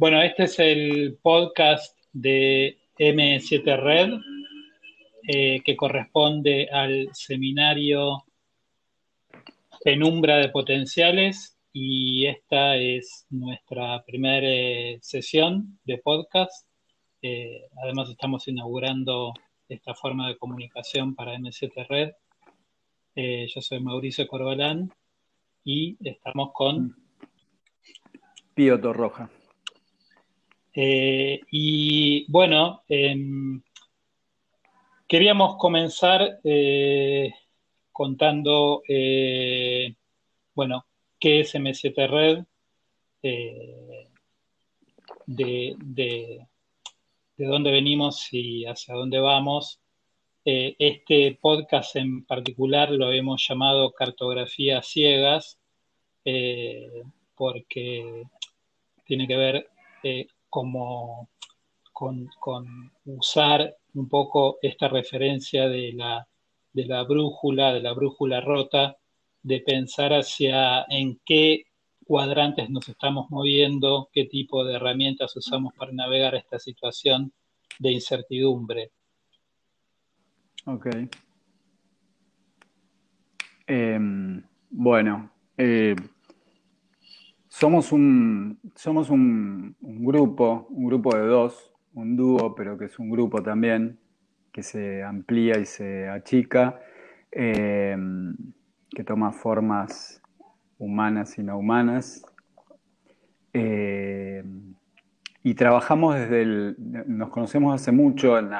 Bueno, este es el podcast de M7 Red, eh, que corresponde al seminario Penumbra de Potenciales y esta es nuestra primera eh, sesión de podcast. Eh, además estamos inaugurando esta forma de comunicación para M7 Red. yo soy Mauricio Corbalán y estamos con... Pío Torroja. Eh, y bueno, em, queríamos comenzar eh, contando, eh, bueno, qué es M7 Red, de, de, dónde venimos y hacia dónde vamos. este podcast en particular lo hemos llamado Cartografía Ciegas, porque tiene que ver como con, usar un poco esta referencia de la, de la brújula, de la brújula rota, de pensar hacia en qué cuadrantes nos estamos moviendo, qué tipo de herramientas usamos para navegar esta situación de incertidumbre. Ok. Em, bueno, eh, somos un, somos un, grupo, un grupo de dos, un dúo, pero que es un grupo también, que se amplía y se achica, em, que toma formas humanas y no humanas. Em, y trabajamos desde el, nos conocemos hace mucho en,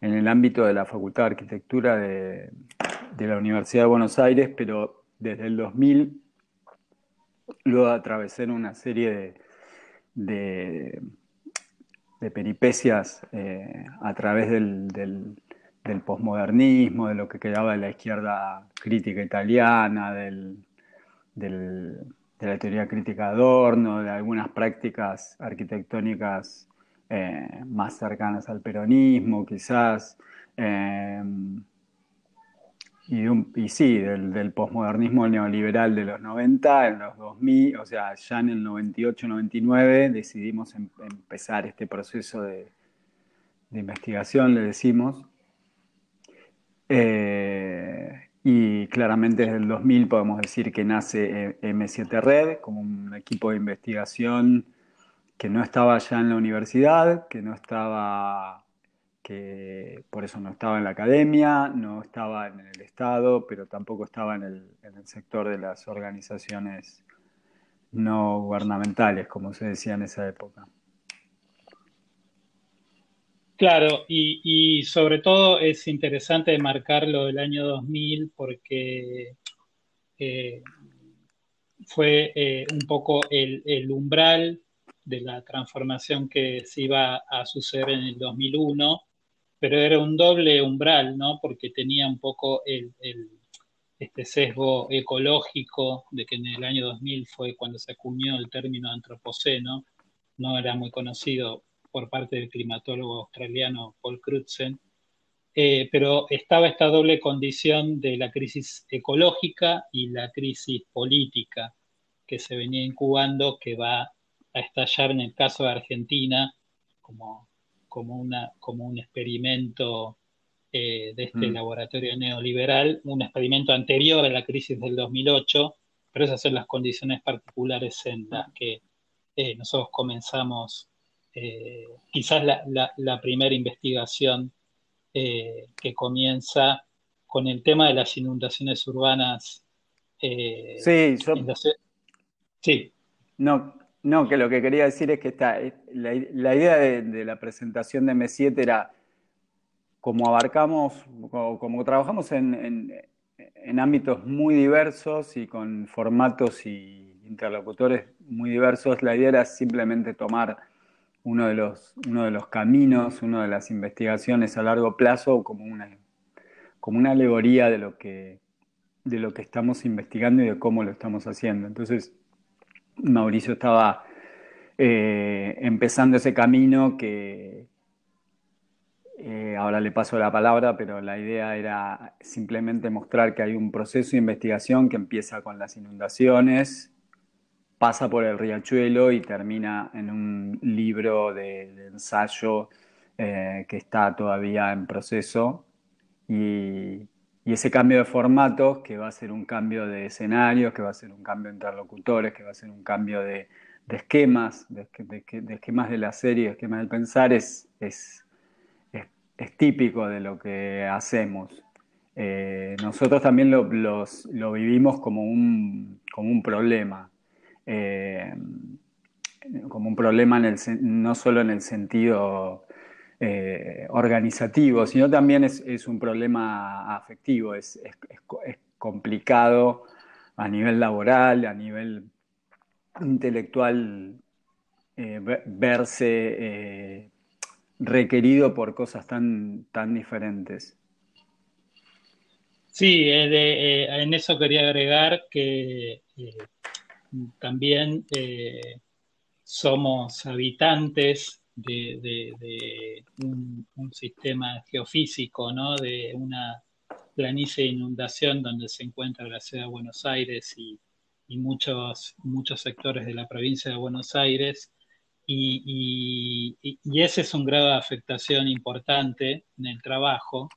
en, el ámbito de la Facultad de Arquitectura de, de la Universidad de Buenos Aires, pero desde el 2000 Luego atravesé una serie de, de, peripecias eh, a través del, del, posmodernismo, de lo que quedaba de la izquierda crítica italiana, de la teoría crítica de Adorno, de algunas prácticas arquitectónicas eh, más cercanas al peronismo, quizás. Eh, y, sí, del, del posmodernismo neoliberal de los 90, en los 2000, o sea, ya en el 98-99 decidimos em, empezar este proceso de, investigación, le decimos. Eh, y claramente desde el 2000 podemos decir que nace eh, M7 Red como un equipo de investigación que no estaba ya en la universidad, que no estaba que por eso no estaba en la academia, no estaba en el Estado, pero tampoco estaba en el, sector de las organizaciones no gubernamentales, como se decía en esa época. Claro, y, sobre todo es interesante marcar lo del año 2000 porque eh, fue eh, un poco el, el, umbral de la transformación que se iba a suceder en el 2001 pero era un doble umbral, ¿no? Porque tenía un poco el, este sesgo ecológico de que en el año 2000 fue cuando se acuñó el término antropoceno, no era muy conocido por parte del climatólogo australiano Paul Crutzen, eh, pero estaba esta doble condición de la crisis ecológica y la crisis política que se venía incubando, que va a estallar en el caso de Argentina, como como, una, como un experimento eh, de este mm. laboratorio neoliberal, un experimento anterior a la crisis del 2008, pero esas son las condiciones particulares en las que eh, nosotros comenzamos eh, quizás la, primera investigación que comienza con el tema de las inundaciones urbanas. sí, yo... Sí. No, no, que lo que quería decir es que está, eh, la, idea de, la presentación de M7 era como abarcamos, como, trabajamos en, ámbitos muy diversos y con formatos y interlocutores muy diversos, la idea era simplemente tomar uno de los, uno de los caminos, una de las investigaciones a largo plazo como una, como una alegoría de lo, que, de lo que estamos investigando y de cómo lo estamos haciendo. Entonces, Mauricio estaba eh, empezando ese camino que eh, ahora le paso la palabra, pero la idea era simplemente mostrar que hay un proceso de investigación que empieza con las inundaciones pasa por el riachuelo y termina en un libro de, ensayo eh, que está todavía en proceso. Y, ese cambio de formatos, que va a ser un cambio de escenarios, que va a ser un cambio de interlocutores, que va a ser un cambio de, esquemas, de, esquemas de la serie, esquemas del pensar, es, es, típico de lo que hacemos. Eh, nosotros también lo, lo vivimos como un, como un problema. Eh, como un problema en el, no solo en el sentido eh, organizativo, sino también es, un problema afectivo, es, complicado a nivel laboral, a nivel intelectual, eh, verse requerido por cosas tan, tan diferentes. Sí, en eso quería agregar que también eh, somos habitantes de, un, sistema geofísico, ¿no? de una planicie de inundación donde se encuentra la ciudad de Buenos Aires y, muchos, muchos sectores de la provincia de Buenos Aires. Y, ese es un grado de afectación importante en el trabajo.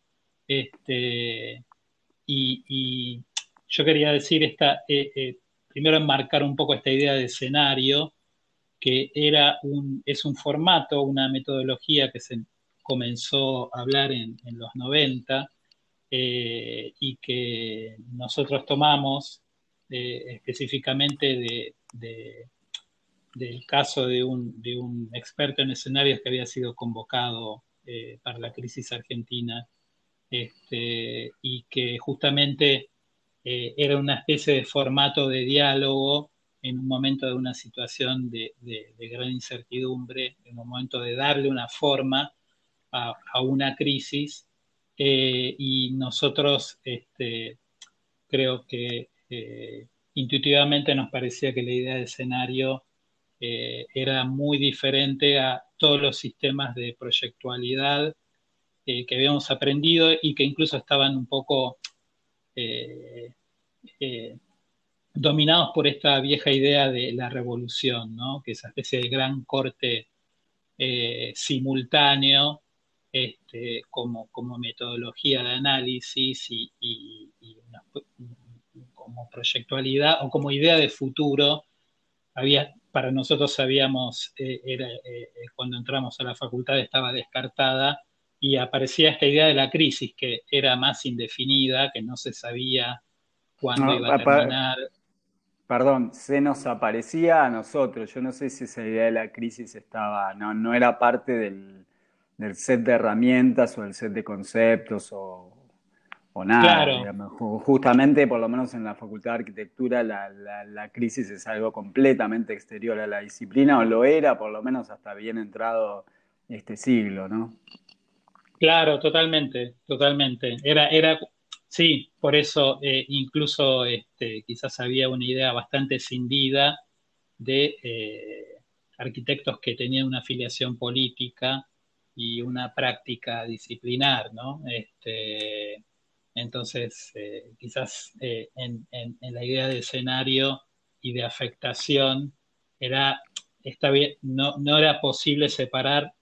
Este, y, yo quería decir, esta, eh, eh, primero enmarcar un poco esta idea de escenario, que era un, es un formato, una metodología que se comenzó a hablar en, los 90 eh, y que nosotros tomamos eh, específicamente del caso de un, de un, experto en escenarios que había sido convocado eh, para la crisis argentina este, y que justamente era una especie de formato de diálogo en un momento de una situación de, gran incertidumbre, en un momento de darle una forma a, una crisis. Eh, y nosotros este, creo que eh, intuitivamente nos parecía que la idea de escenario era muy diferente a todos los sistemas de proyectualidad que habíamos aprendido y que incluso estaban un poco eh, dominados por esta vieja idea de la revolución, ¿no? que es esa especie de gran corte eh, simultáneo este, como, como, metodología de análisis y, como proyectualidad o como idea de futuro. Había, para nosotros sabíamos, eh, era, cuando entramos a la facultad estaba descartada y aparecía esta idea de la crisis que era más indefinida, que no se sabía cuándo iba a terminar. Perdón, se nos aparecía a nosotros. Yo no sé si esa idea de la crisis estaba, no, no era parte del, set de herramientas o del set de conceptos o, nada. Justamente, por lo menos en la Facultad de Arquitectura, la, crisis es algo completamente exterior a la disciplina, o lo era, por lo menos hasta bien entrado este siglo, ¿no? Claro, totalmente, totalmente. Era, era Sí, por eso eh, incluso este, quizás había una idea bastante cindida de eh, arquitectos que tenían una afiliación política y una práctica disciplinar, ¿no? Este, entonces, eh, quizás en, la idea de escenario y de afectación era, no, no era posible separar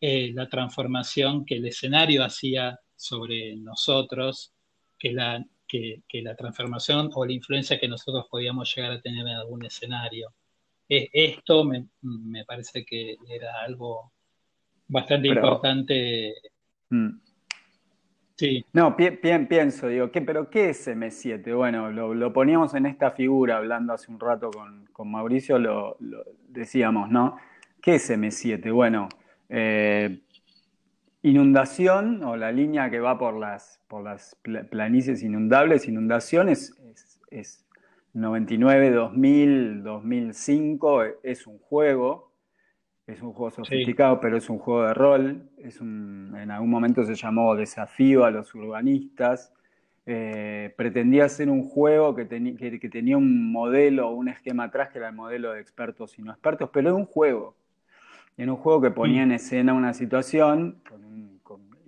la transformación que el escenario hacía sobre nosotros que la, que, la transformación o la influencia que nosotros podíamos llegar a tener en algún escenario. E, esto me, parece que era algo bastante importante. Mm. Sí. No, pienso, digo, ¿qué, pero ¿qué es M7? Bueno, lo, poníamos en esta figura, hablando hace un rato con, Mauricio, lo, decíamos, ¿no? ¿Qué es M7? Bueno, eh, inundación o la línea que va por las, por las planicies inundables, inundaciones, es, 99, 2000, 2005, es un juego, es un juego sofisticado, pero es un juego de rol, es en algún momento se llamó Desafío a los urbanistas, eh, pretendía ser un juego que, que, tenía un modelo, un esquema atrás que era el modelo de expertos y no expertos, pero era un juego. Era un juego que ponía en escena una situación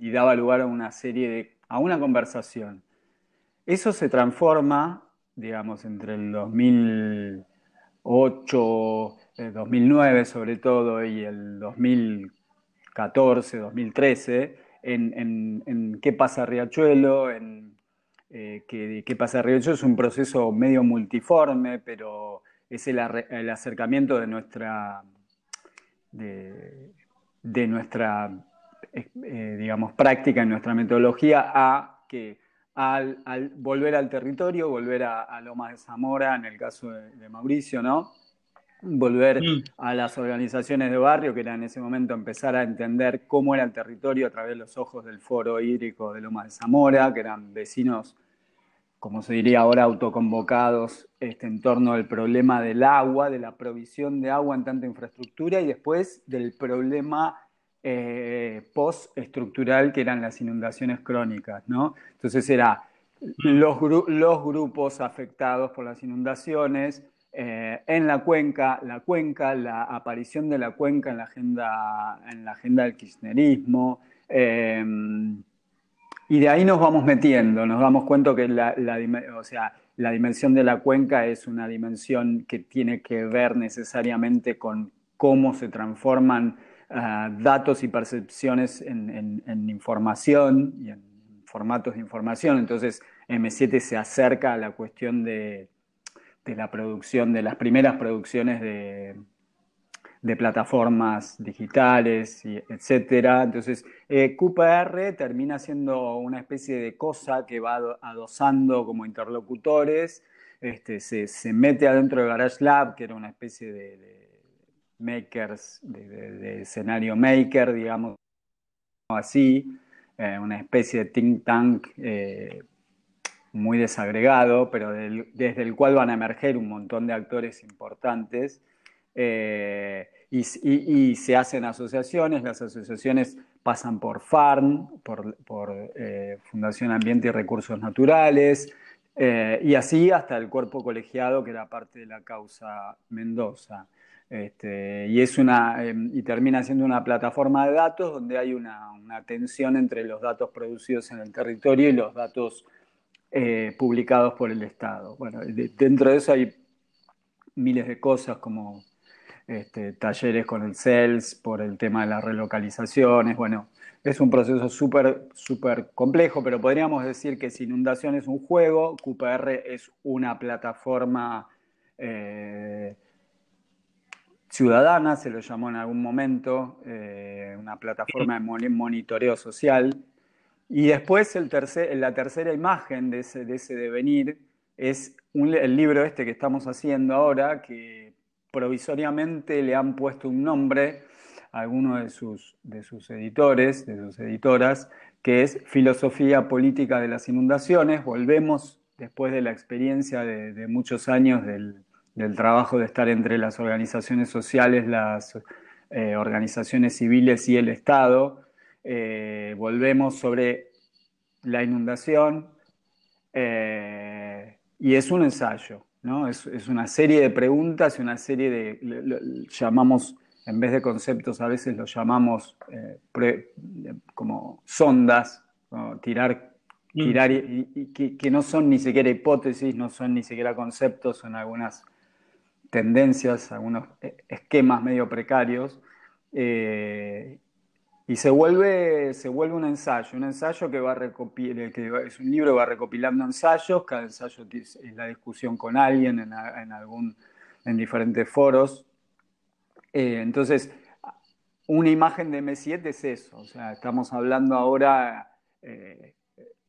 y daba lugar a una serie de, a una conversación. Eso se transforma, digamos, entre el 2000, 2008, 2009 eh, sobre todo, y el 2014, 2013, en, qué pasa Riachuelo, en eh, qué, pasa Riachuelo es un proceso medio multiforme, pero es el, acercamiento de nuestra, de, nuestra eh, digamos, práctica, en nuestra metodología a que al, volver al territorio, volver a, a Lomas de Zamora, en el caso de, Mauricio, ¿no? Volver mm. a las organizaciones de barrio, que era en ese momento empezar a entender cómo era el territorio a través de los ojos del foro hídrico de Lomas de Zamora, que eran vecinos, como se diría ahora, autoconvocados este, en torno al problema del agua, de la provisión de agua en tanta infraestructura y después del problema eh, post-estructural que eran las inundaciones crónicas, ¿no? Entonces era los, grupos afectados por las inundaciones, eh, en la cuenca, la cuenca, la aparición de la cuenca en la agenda, en la agenda del kirchnerismo, eh, y de ahí nos vamos metiendo, nos damos cuenta que la dimensión de la cuenca es una dimensión que tiene que ver necesariamente con cómo se transforman datos y percepciones en, información y en formatos de información. Entonces, M7 se acerca a la cuestión de, la producción, de las primeras producciones de, plataformas digitales, y etcétera. Entonces, eh, QPR termina siendo una especie de cosa que va adosando como interlocutores, este, se, mete adentro de Garage Lab, que era una especie de makers, de, escenario maker, digamos así, eh, una especie de think tank eh, muy desagregado, pero desde el cual van a emerger un montón de actores importantes. Eh, y, se hacen asociaciones, las asociaciones pasan por FARN, por, por Fundación Ambiente y Recursos Naturales, y así hasta el cuerpo colegiado que era parte de la causa Mendoza. Este, y, es una, em, y termina siendo una plataforma de datos donde hay una, tensión entre los datos producidos en el territorio y los datos eh, publicados por el Estado. Bueno, dentro de eso hay miles de cosas como este, talleres con el CELS por el tema de las relocalizaciones. Bueno, es un proceso súper súper complejo, pero podríamos decir que si Inundación es un juego, QPR es una plataforma eh, ciudadana, se lo llamó en algún momento, eh, una plataforma de monitoreo social. Y después el la tercera imagen de ese, de ese devenir es el libro este que estamos haciendo ahora, que provisoriamente le han puesto un nombre a alguno de sus, de sus editores, de sus editoras, que es Filosofía Política de las Inundaciones. Volvemos después de la experiencia de muchos años del, del trabajo de estar entre las organizaciones sociales, las eh, organizaciones civiles y el Estado. Eh, volvemos sobre la inundación eh, y es un ensayo, ¿no? Es, una serie de preguntas y una serie de, llamamos, en vez de conceptos, a veces lo llamamos como sondas, tirar mm. tirar y, que, que, no son ni siquiera hipótesis, no son ni siquiera conceptos, son algunas tendencias, algunos e, esquemas medio precarios, eh, y se vuelve, se vuelve un ensayo, un ensayo que va que es un libro que va recopilando ensayos, cada ensayo es la discusión con alguien en, algún, en diferentes foros. Eh, entonces, una imagen de M7 es eso, o sea, estamos hablando ahora eh,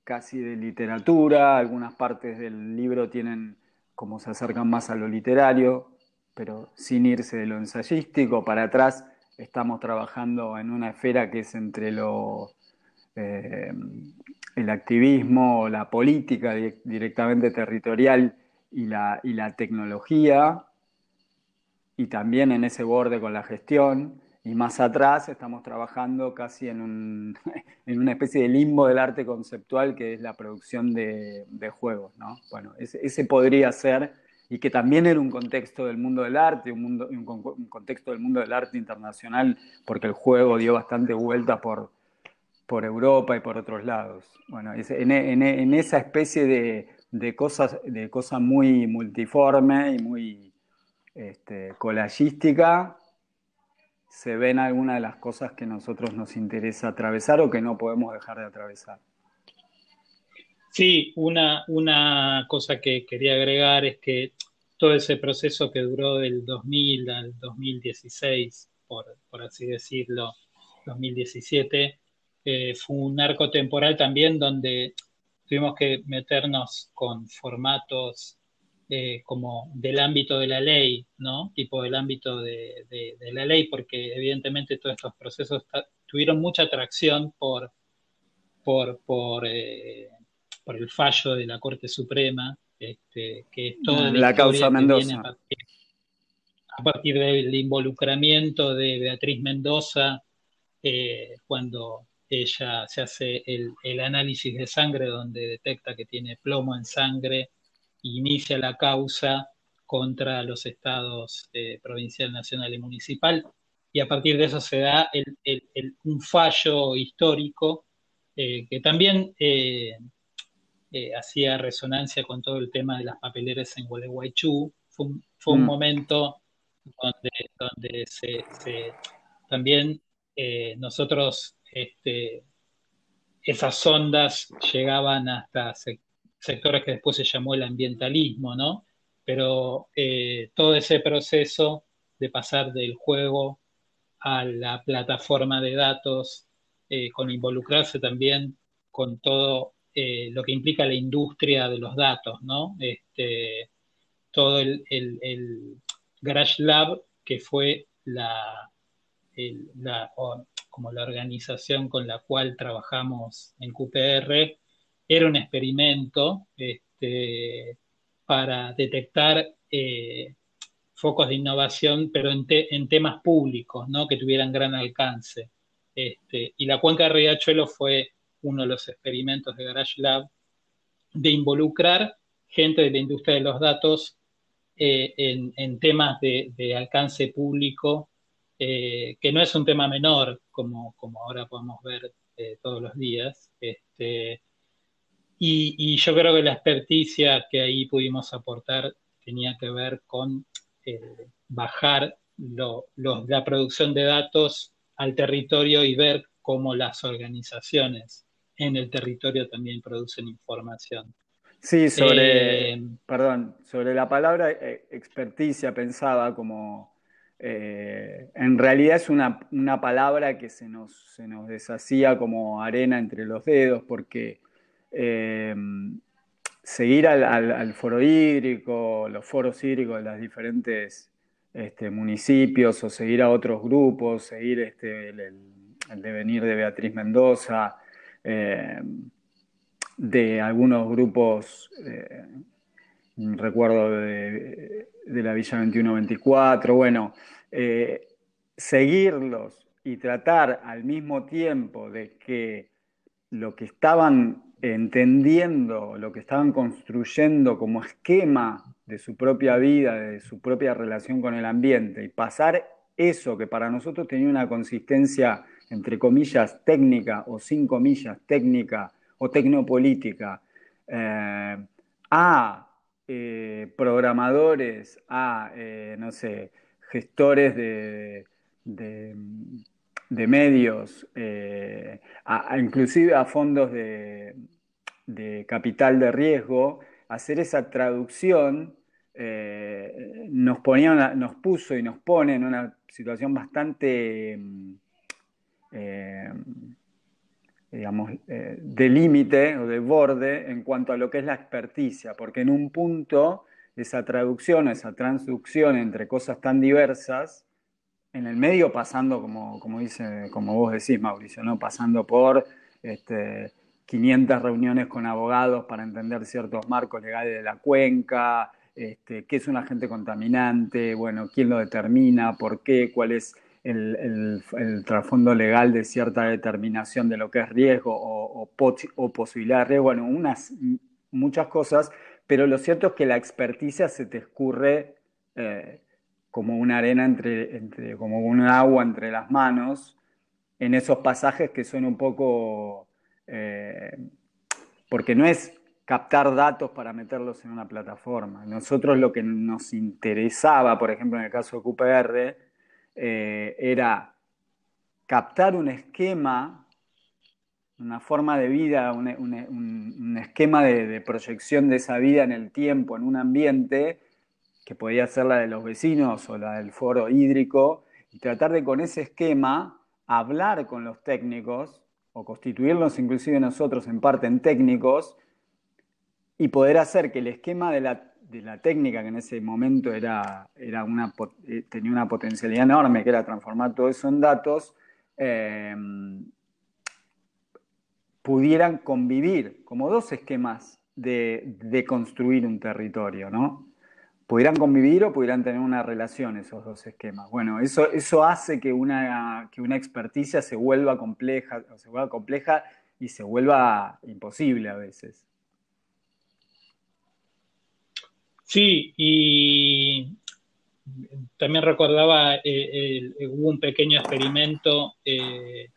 casi de literatura, algunas partes del libro tienen como se acercan más a lo literario, pero sin irse de lo ensayístico. Para atrás estamos trabajando en una esfera que es entre lo, eh, el activismo, la política directamente territorial y la, y la tecnología, y también en ese borde con la gestión. Y más atrás estamos trabajando casi en, un, en una especie de limbo del arte conceptual que es la producción de, juegos. ¿no? Bueno, ese podría ser y que también era un contexto del mundo del arte, un, mundo, un, contexto del mundo del arte internacional, porque el juego dio bastante vuelta por, por Europa y por otros lados. Bueno, en, esa especie de, de, cosas, de cosa muy multiforme y muy este, colayística, se ven algunas de las cosas que a nosotros nos interesa atravesar o que no podemos dejar de atravesar. Sí, una, una cosa que quería agregar es que todo ese proceso que duró del 2000 al 2016, por, por así decirlo, 2017, eh, fue un arco temporal también donde tuvimos que meternos con formatos eh, como del ámbito de la ley, ¿no? Tipo del ámbito de, la ley, porque evidentemente todos estos procesos tuvieron mucha atracción por, por, por eh, por el fallo de la Corte Suprema, este, que es toda la, causa Mendoza. A partir, del involucramiento de Beatriz Mendoza, eh, cuando ella se hace el, análisis de sangre donde detecta que tiene plomo en sangre, inicia la causa contra los estados eh, provincial, nacional y municipal, y a partir de eso se da un fallo histórico eh, que también eh, hacía resonancia con todo el tema de las papeleras en Gualeguaychú. Fue un, fue un mm. momento donde, donde se, también eh, nosotros, este, esas ondas llegaban hasta sectores que después se llamó el ambientalismo, ¿no? Pero eh, todo ese proceso de pasar del juego a la plataforma de datos, con involucrarse también con todo eh, lo que implica la industria de los datos, ¿no? Este, todo el, Garage Lab, que fue la, como la organización con la cual trabajamos en QPR, era un experimento este, para detectar eh, focos de innovación, pero en, temas públicos, ¿no? que tuvieran gran alcance. Este, y la cuenca de Riachuelo fue uno de los experimentos de Garage Lab, de involucrar gente de la industria de los datos eh, en, temas de, alcance público, eh, que no es un tema menor, como, como ahora podemos ver eh, todos los días. Este, y, yo creo que la experticia que ahí pudimos aportar tenía que ver con bajar la producción de datos al territorio y ver cómo las organizaciones en el territorio también producen información. Sí, sobre, eh, perdón, sobre la palabra eh, experticia pensaba como, eh, en realidad es una, palabra que se nos, se nos, deshacía como arena entre los dedos, porque seguir al, foro hídrico, los foros hídricos de los diferentes este, municipios, o seguir a otros grupos, seguir este, el devenir de Beatriz Mendoza, eh, de algunos grupos, eh, recuerdo de, la Villa 2124, bueno, eh, seguirlos y tratar al mismo tiempo de que lo que estaban entendiendo, lo que estaban construyendo como esquema de su propia vida, de su propia relación con el ambiente, y pasar eso que para nosotros tenía una consistencia entre comillas, técnica o sin comillas, técnica o tecnopolítica, eh, a eh, programadores, a, eh, no sé, gestores de, de, medios, a, inclusive a fondos de, capital de riesgo, hacer esa traducción nos, ponía nos puso y nos pone en una situación bastante eh, digamos, eh, de límite o de borde en cuanto a lo que es la experticia, porque en un punto esa traducción, esa transducción entre cosas tan diversas, en el medio pasando, como, como, dice, como vos decís, Mauricio, ¿no? pasando por este, 500 reuniones con abogados para entender ciertos marcos legales de la cuenca, este, qué es un agente contaminante, bueno, quién lo determina, por qué, cuál es el, trasfondo legal de cierta determinación de lo que es riesgo o, posibilidad de riesgo, bueno, unas, muchas cosas, pero lo cierto es que la experticia se te escurre eh, como una arena entre, como un agua entre las manos en esos pasajes que son un poco, eh, porque no es captar datos para meterlos en una plataforma. Nosotros lo que nos interesaba, por ejemplo, en el caso de QPR, eh, era captar un esquema, una forma de vida, un, esquema de, proyección de esa vida en el tiempo, en un ambiente, que podía ser la de los vecinos o la del foro hídrico, y tratar de con ese esquema hablar con los técnicos, o constituirlos inclusive nosotros en parte en técnicos, y poder hacer que el esquema de la, técnica, que en ese momento era, era una, eh, tenía una potencialidad enorme, que era transformar todo eso en datos, eh, pudieran convivir como dos esquemas de, construir un territorio, ¿no? Pudieran convivir o pudieran tener una relación esos dos esquemas. Bueno, eso, eso hace que una, que una experticia se vuelva compleja, se vuelva compleja y se vuelva imposible a veces. Sí, y también recordaba, eh, hubo un pequeño experimento eh,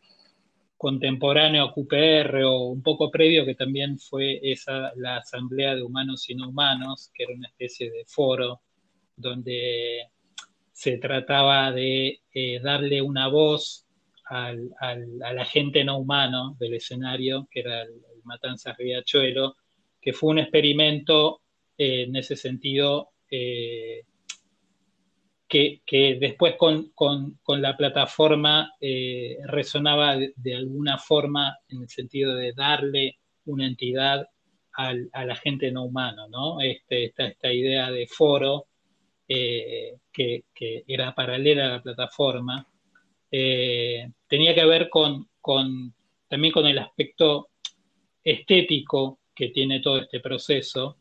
contemporáneo a QPR o un poco previo que también fue esa, la Asamblea de Humanos y No Humanos, que era una especie de foro donde se trataba de eh, darle una voz al, agente no humano del escenario, que era el, el Matanzas Riachuelo, que fue un experimento en ese sentido, eh, que, después con, la plataforma eh, resonaba de, alguna forma en el sentido de darle una entidad a la gente no humano, ¿no? Este, esta, idea de foro eh, que, era paralela a la plataforma, tenía que ver con, también con el aspecto estético que tiene todo este proceso,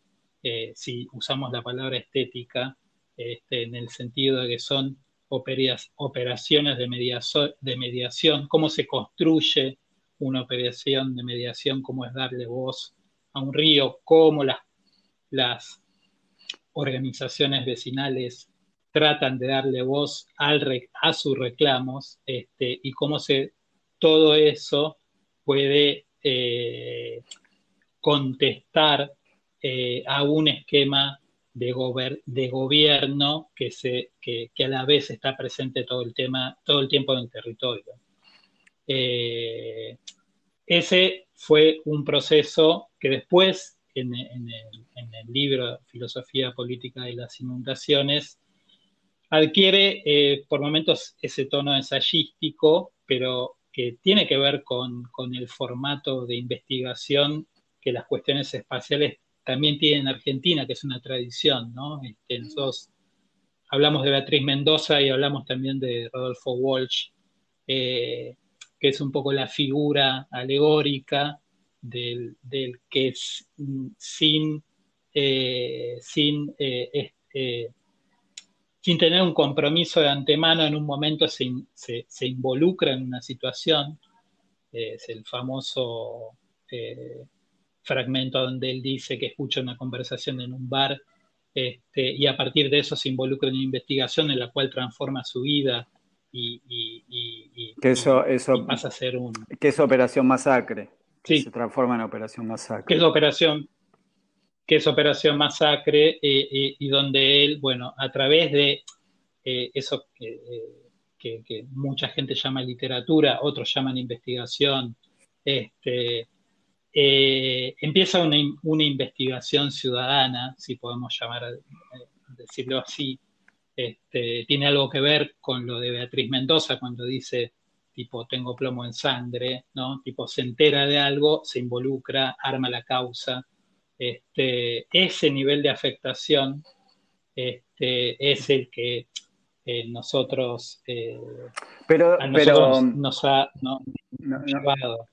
eh, si usamos la palabra estética, este, en el sentido de que son operaciones de, de mediación, cómo se construye una operación de mediación, cómo es darle voz a un río, cómo las, las organizaciones vecinales tratan de darle voz al, a sus reclamos este, y cómo se, todo eso puede eh, contestar eh, a un esquema de, gobierno que, se, que, a la vez está presente todo el, tema, todo el tiempo en el territorio. Eh, ese fue un proceso que después, en, el, libro Filosofía Política de las Inundaciones, adquiere eh, por momentos ese tono ensayístico, pero que tiene que ver con, con, el formato de investigación que las cuestiones espaciales también tiene en Argentina, que es una tradición, ¿no? Este, nosotros hablamos de Beatriz Mendoza y hablamos también de Rodolfo Walsh, eh, que es un poco la figura alegórica del, que es, mm, sin, eh, sin, eh, sin tener un compromiso de antemano, en un momento se, se involucra en una situación, es el famoso fragmento donde él dice que escucha una conversación en un bar este, y a partir de eso se involucra en una investigación en la cual transforma su vida y, que eso, eso pasa a ser un... Que es Operación Masacre. Sí. Se transforma en Operación Masacre. Que es Operación, que es Operación Masacre y donde él, bueno, a través de eh, eso que, que, mucha gente llama literatura, otros llaman investigación, este, eh, empieza una, investigación ciudadana, si podemos llamar, eh, decirlo así. Este, tiene algo que ver con lo de Beatriz Mendoza cuando dice, tipo, tengo plomo en sangre, ¿no? Tipo, se entera de algo, se involucra, arma la causa. Este, ese nivel de afectación este, es el que eh, nosotros, pero, nos ha llevado.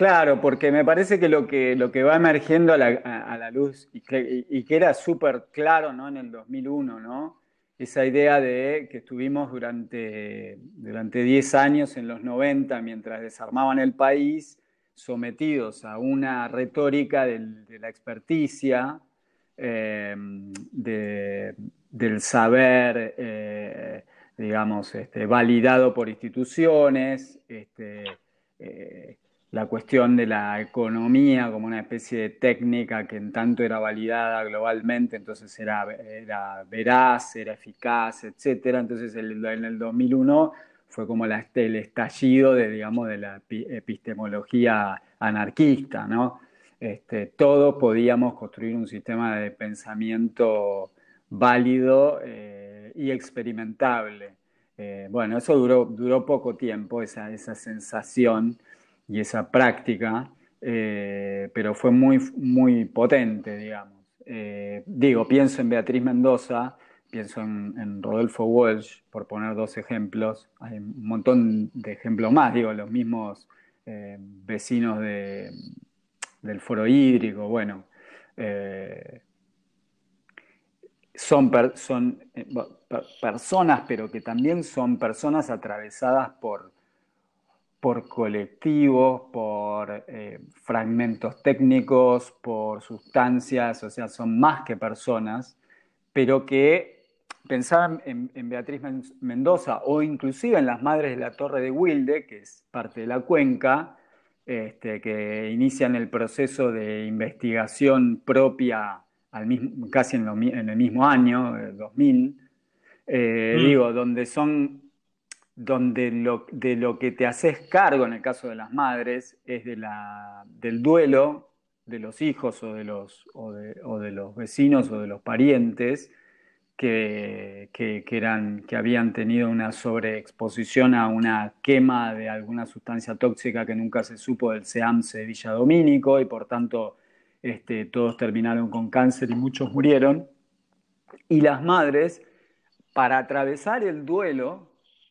Claro, porque me parece que lo que, lo que va emergiendo a la, luz y que, era súper claro ¿no? en el 2001, ¿no? esa idea de que estuvimos durante, durante 10 años en los 90, mientras desarmaban el país, sometidos a una retórica de la experticia, em, del saber, eh, digamos, este, validado por instituciones, este, eh, la cuestión de la economía como una especie de técnica que en tanto era validada globalmente, entonces era, era veraz, era eficaz, etc. Entonces en el 2001 fue como el estallido de, digamos, de la epistemología anarquista, ¿no? Este, todos podíamos construir un sistema de pensamiento válido eh, y experimentable. Eh, bueno, eso duró, duró poco tiempo, esa, esa sensación y esa práctica, eh, pero fue muy, muy potente, digamos. digo, pienso en Beatriz Mendoza, pienso en, Rodolfo Walsh, por poner dos ejemplos, hay un montón de ejemplos más, digo, los mismos vecinos de, del foro hídrico, bueno, eh, son, son eh, personas, pero que también son personas atravesadas por, por colectivos, por eh, fragmentos técnicos, por sustancias, o sea, son más que personas, pero que pensaban en, en, Beatriz Mendoza o inclusive en las Madres de la Torre de Wilde, que es parte de la cuenca, este, que inician el proceso de investigación propia al mismo, casi en, el mismo año, 2000, eh, mm. digo, donde son, donde lo, de lo que te haces cargo en el caso de las madres es de la, del duelo de los hijos o de los, o de los vecinos o de los parientes, que, eran, que habían tenido una sobreexposición a una quema de alguna sustancia tóxica que nunca se supo del SEAMSE de Villa Domínico y por tanto este, todos terminaron con cáncer y muchos murieron. Y las madres, para atravesar el duelo,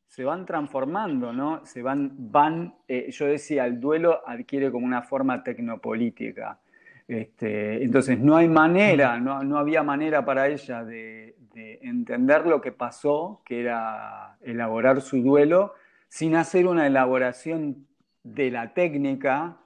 se van transformando, ¿no? Se van, van eh, yo decía, el duelo adquiere como una forma tecnopolítica. Este, entonces no hay manera, no, no había manera para ella de, entender lo que pasó, que era elaborar su duelo, sin hacer una elaboración de la técnica,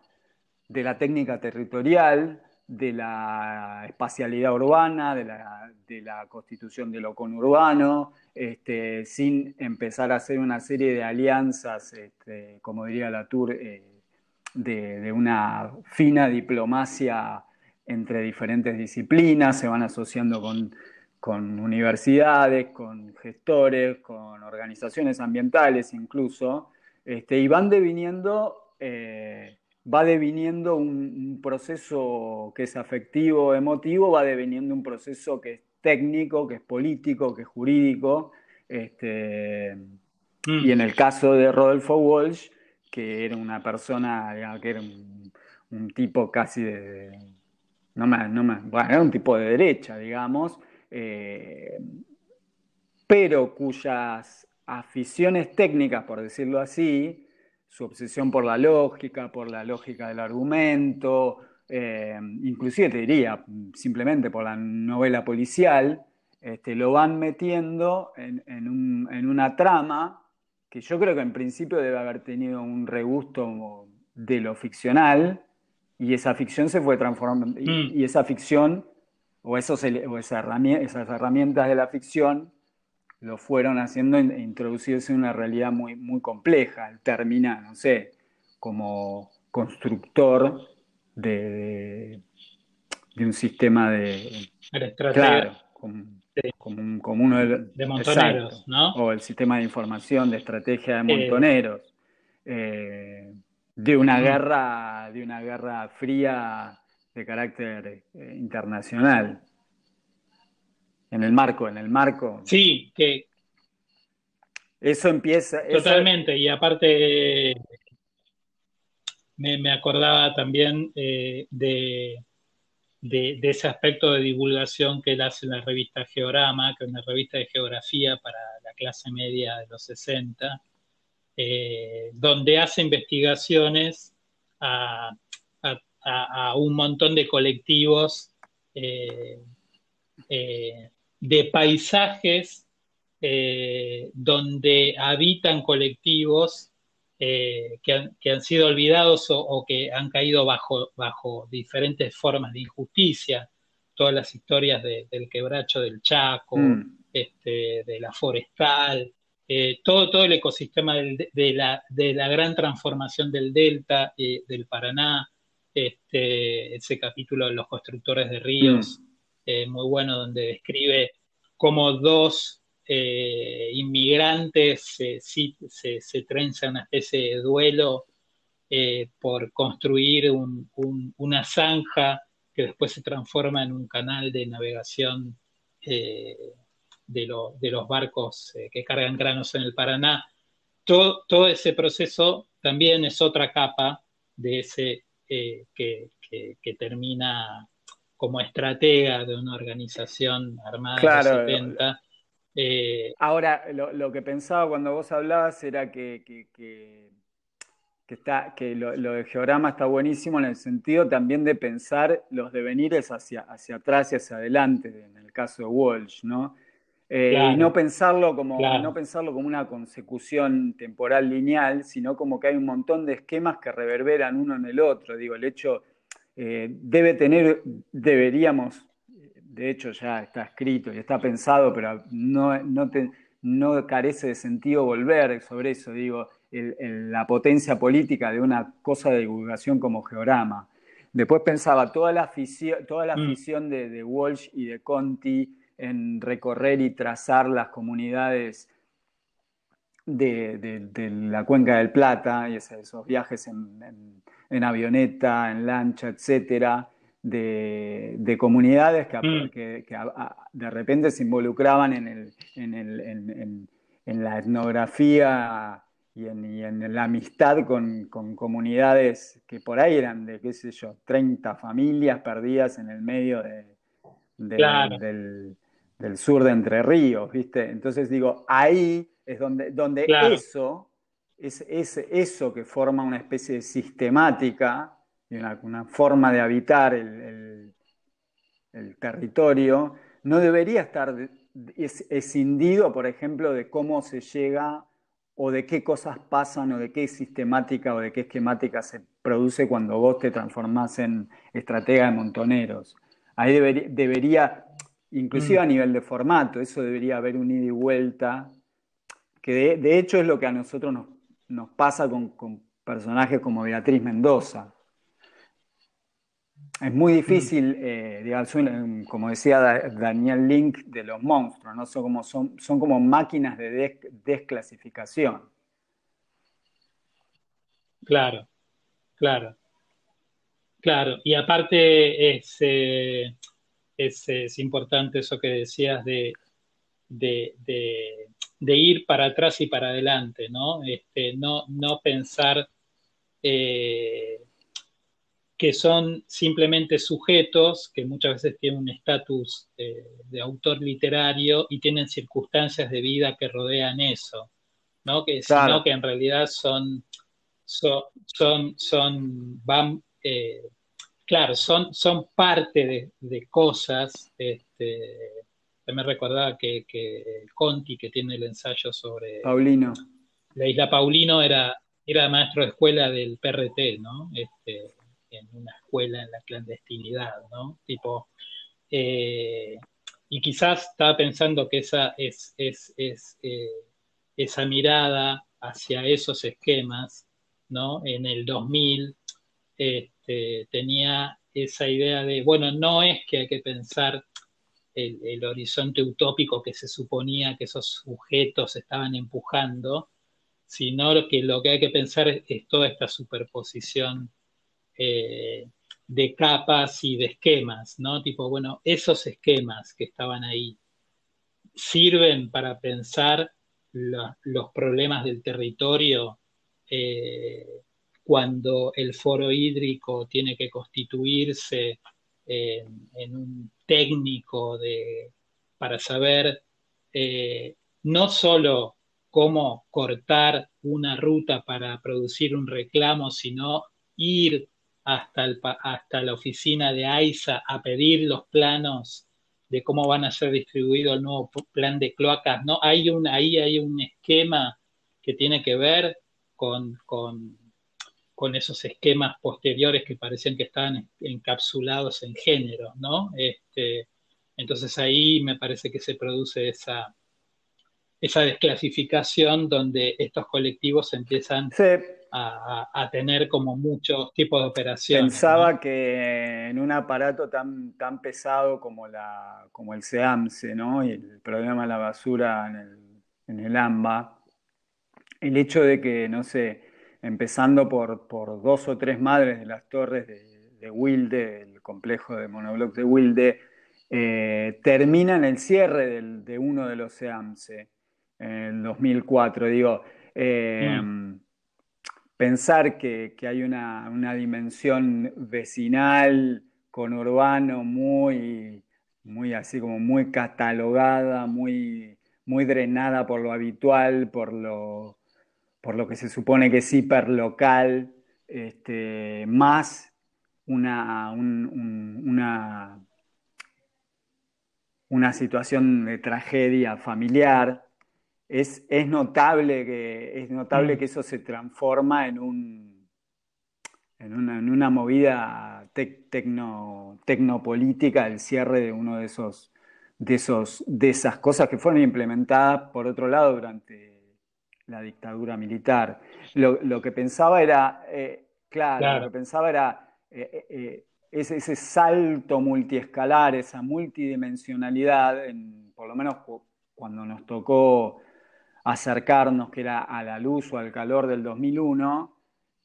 de la técnica territorial, de la espacialidad urbana, de la, constitución de lo conurbano, este, sin empezar a hacer una serie de alianzas, este, como diría Latour, eh, de, de, una fina diplomacia entre diferentes disciplinas, se van asociando con con universidades, con gestores, con organizaciones ambientales incluso, este, y van deviniendo, eh, va deviniendo un, proceso que es afectivo, emotivo, va deviniendo un proceso que es técnico, que es político, que es jurídico. Este, Y en el caso de Rodolfo Walsh, que era una persona, que era un, tipo casi de... No no bueno, era un tipo de derecha, digamos, eh, pero cuyas aficiones técnicas, por decirlo así, su obsesión por la lógica, por la lógica del argumento, eh, inclusive te diría, simplemente por la novela policial, este, lo van metiendo en, una trama que yo creo que en principio debe haber tenido un regusto de lo ficcional, y esa ficción se fue transformando, y mm. esa ficción o, esos, esas, herramientas, de la ficción lo fueron haciendo introducirse en una realidad muy, muy compleja. termina, no sé, como constructor de, de, un sistema de... Claro, como, como, uno de, montoneros, ¿no? O el sistema de información, de estrategia de eh, montoneros. Eh, de una guerra, de una guerra fría de carácter eh, internacional. En el marco, en el marco. Sí, que. Eso empieza. Totalmente, y aparte. Me, acordaba también eh, de, de, ese aspecto de divulgación que él hace en la revista Geograma, que es una revista de geografía para la clase media de los 60, eh, donde hace investigaciones a a, un montón de colectivos eh, eh, de paisajes eh, donde habitan colectivos que han, sido olvidados o, que han caído bajo, bajo diferentes formas de injusticia. Todas las historias del quebracho del Chaco, mm. este, de la forestal, eh, todo, todo el ecosistema de, la, de, la, gran transformación del delta, del Paraná, este, ese capítulo de los constructores de ríos, mm. Muy bueno, donde describe cómo dos inmigrantes se, se, trenza una especie de duelo por construir una zanja que después se transforma en un canal de navegación eh, de, los barcos eh, que cargan granos en el Paraná. Todo, todo, ese proceso también es otra capa de ese eh, que, termina como estratega de una organización armada claro, de los 70. Ahora, lo, que pensaba cuando vos hablabas era que que, está, que lo, de geograma está buenísimo en el sentido también de pensar los devenires hacia, hacia atrás y hacia adelante, en el caso de Walsh, ¿no? Eh, y no pensarlo, como, no pensarlo como una consecución temporal lineal, sino como que hay un montón de esquemas que reverberan uno en el otro. Digo, el hecho eh, debe tener, deberíamos, de hecho ya está escrito y está pensado, pero no, no, no carece de sentido volver sobre eso. Digo, la potencia política de una cosa de divulgación como geograma. Después pensaba toda la afición, toda la mm. afición de, Walsh y de Conti en recorrer y trazar las comunidades de, la cuenca del Plata, y esos viajes en, avioneta, en lancha, etcétera, de, comunidades que, mm. de repente se involucraban en, en la etnografía y en, la amistad con, comunidades que por ahí eran de, qué sé yo, 30 familias perdidas en el medio de, del, sur de Entre Ríos, ¿viste? Entonces digo, ahí es donde, donde eso, es, eso que forma una especie de sistemática y una, forma de habitar el, el, territorio, no debería estar escindido, por ejemplo, de cómo se llega o de qué cosas pasan o de qué sistemática o de qué esquemática se produce cuando vos te transformás en estratega de montoneros. Ahí debería, inclusive a mm. nivel de formato, eso debería haber un ida y vuelta, que de, hecho es lo que a nosotros nos, pasa con, con personajes como Beatriz Mendoza. Es muy difícil, eh, como decía Daniel Link, de los monstruos, ¿no? Son como, son, son como máquinas de desclasificación. Claro, claro. Claro, y aparte es, eh, es, importante eso que decías de, de, ir para atrás y para adelante, ¿no? Este, no, no pensar eh, que son simplemente sujetos que muchas veces tienen un estatus eh, de autor literario y tienen circunstancias de vida que rodean eso, ¿no? Que, sino que en realidad son, son, son, van, eh, claro, son, son parte de, cosas, este, me recordaba que, que Conti, que tiene el ensayo sobre... Paulino. La isla Paulino era, era maestro de escuela del PRT, ¿no? Este, en una escuela en la clandestinidad, ¿no? Tipo, eh, y quizás estaba pensando que esa, es, es, eh, esa mirada hacia esos esquemas, ¿no? En el 2000 este, tenía esa idea de, bueno, no es que hay que pensar el, horizonte utópico que se suponía que esos sujetos estaban empujando, sino que lo que hay que pensar es toda esta superposición eh, de capas y de esquemas, ¿no? Tipo, bueno, esos esquemas que estaban ahí sirven para pensar los problemas del territorio eh, cuando el foro hídrico tiene que constituirse en, un técnico de, para saber eh, no solo cómo cortar una ruta para producir un reclamo, sino ir hasta, el, hasta la oficina de AISA a pedir los planos de cómo van a ser distribuido el nuevo plan de cloacas. No, hay un, ahí hay un esquema que tiene que ver con, con, con esos esquemas posteriores que parecían que estaban encapsulados en género, ¿no? Este, entonces ahí me parece que se produce esa, esa desclasificación donde estos colectivos empiezan a, tener como muchos tipos de operaciones. Pensaba que en un aparato tan, tan pesado como, la, como el SEAMSE, ¿no? Y el problema de la basura en el, en el AMBA, el hecho de que, no sé, empezando por, por dos o tres madres de las torres de, de Wilde, el complejo de monoblocks de Wilde, eh, termina en el cierre de uno de los SEAMSE en 2004. Digo, eh, mm. pensar que, hay una, dimensión vecinal con urbano muy, muy así como muy catalogada, muy, muy drenada por lo habitual, por lo, por lo que se supone que es hiperlocal, este, más una, una, una situación de tragedia familiar, es, es notable, que, es notable mm. que eso se transforma en, un, en, una, en una movida tecno, tecnopolítica, el cierre de uno de esos, de, esos, de esas cosas que fueron implementadas, por otro lado, durante la dictadura militar. Lo, que pensaba era, eh, claro, lo que pensaba era eh, eh, ese, ese, salto multiescalar, esa multidimensionalidad, en, por lo menos cuando nos tocó acercarnos, que era a la luz o al calor del 2001,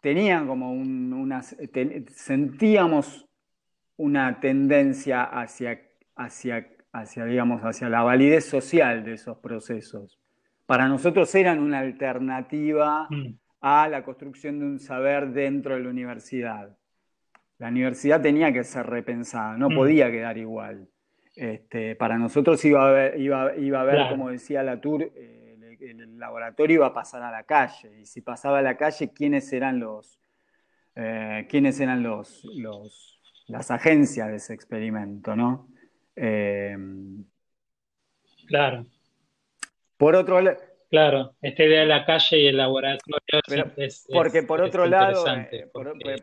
tenían como una, sentíamos una tendencia hacia, hacia, hacia, digamos, hacia la validez social de esos procesos. Para nosotros eran una alternativa mm. a la construcción de un saber dentro de la universidad. La universidad tenía que ser repensada, no mm. podía quedar igual. Este, para nosotros iba a haber, iba, iba a haber como decía Latour, eh, el laboratorio iba a pasar a la calle. Y si pasaba a la calle, ¿quiénes eran los, eh, quiénes eran los, los, las agencias de ese experimento, ¿no? Eh, claro. Por otro lado. Claro, esta idea de la calle y el laboratorio es, Porque por otro lado, eh,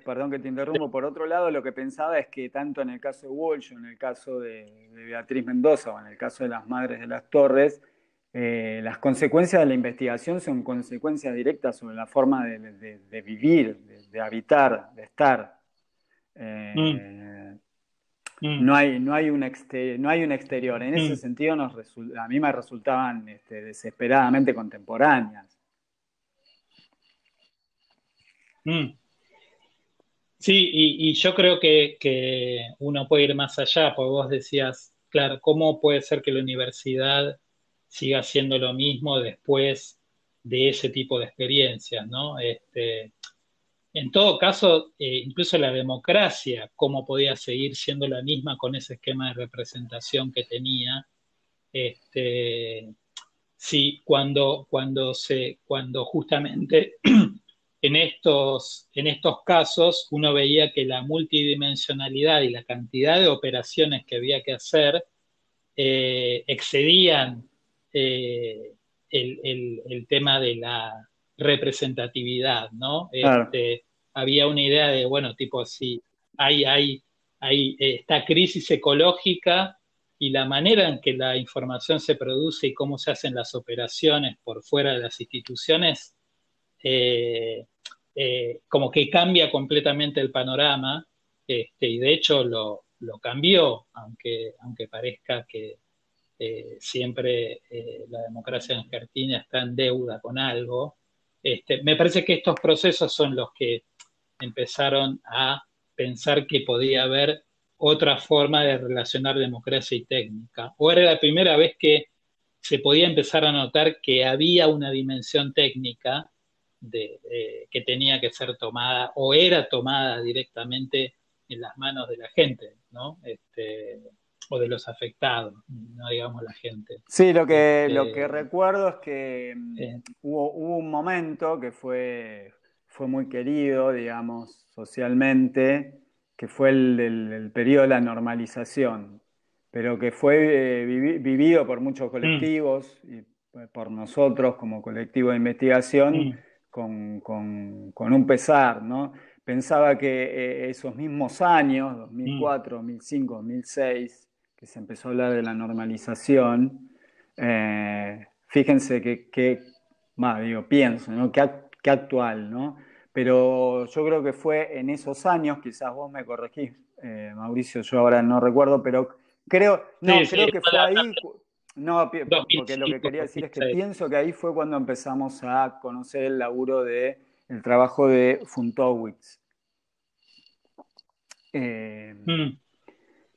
perdón que te interrumpo, por otro lado lo que pensaba es que tanto en el caso de Walsh, en el caso de, de Beatriz Mendoza o en el caso de las Madres de las Torres, eh, las consecuencias de la investigación son consecuencias directas sobre la forma de, vivir, de, habitar, de estar. Eh, mm. Mm. No, hay, no, hay un no hay un exterior. En ese mm. sentido, a mí me resultaban este, desesperadamente contemporáneas. Sí, y, yo creo que, que, uno puede ir más allá, porque vos decías, claro, ¿cómo puede ser que la universidad siga haciendo lo mismo después de ese tipo de experiencias, ¿no? Este, en todo caso, eh, incluso la democracia, cómo podía seguir siendo la misma con ese esquema de representación que tenía. Este, cuando, cuando, se, cuando justamente en estos, en estos casos uno veía que la multidimensionalidad y la cantidad de operaciones que había que hacer eh, excedían eh, el, tema de la representatividad, ¿no? Este, había una idea de, bueno, tipo, si hay, hay, hay esta crisis ecológica y la manera en que la información se produce y cómo se hacen las operaciones por fuera de las instituciones, eh, eh, como que cambia completamente el panorama, este, y de hecho lo, lo cambió, aunque, aunque parezca que, eh, siempre eh, la democracia en Argentina está en deuda con algo. Este, me parece que estos procesos son los que empezaron a pensar que podía haber otra forma de relacionar democracia y técnica. O era la primera vez que se podía empezar a notar que había una dimensión técnica de, que tenía que ser tomada o era tomada directamente en las manos de la gente, ¿no? Este, o de los afectados, no digamos la gente. Sí, lo que, lo que este, recuerdo es que mm, eh, hubo, un momento que fue, fue muy querido, digamos, socialmente, que fue el, periodo de la normalización, pero que fue eh, vivido por muchos colectivos y por nosotros como colectivo de investigación con, con, un pesar, ¿no? Pensaba que eh, esos mismos años, 2004, 2005, 2006, se empezó a hablar de la normalización, eh, fíjense que, más digo, pienso, ¿no? Que, actual, ¿no? Pero yo creo que fue en esos años, quizás vos me corregís, eh, Mauricio, yo ahora no recuerdo, pero creo, no, creo que fue ahí, no, porque lo que quería decir es que pienso que ahí fue cuando empezamos a conocer el laburo de el trabajo de Funtowitz. Eh, mm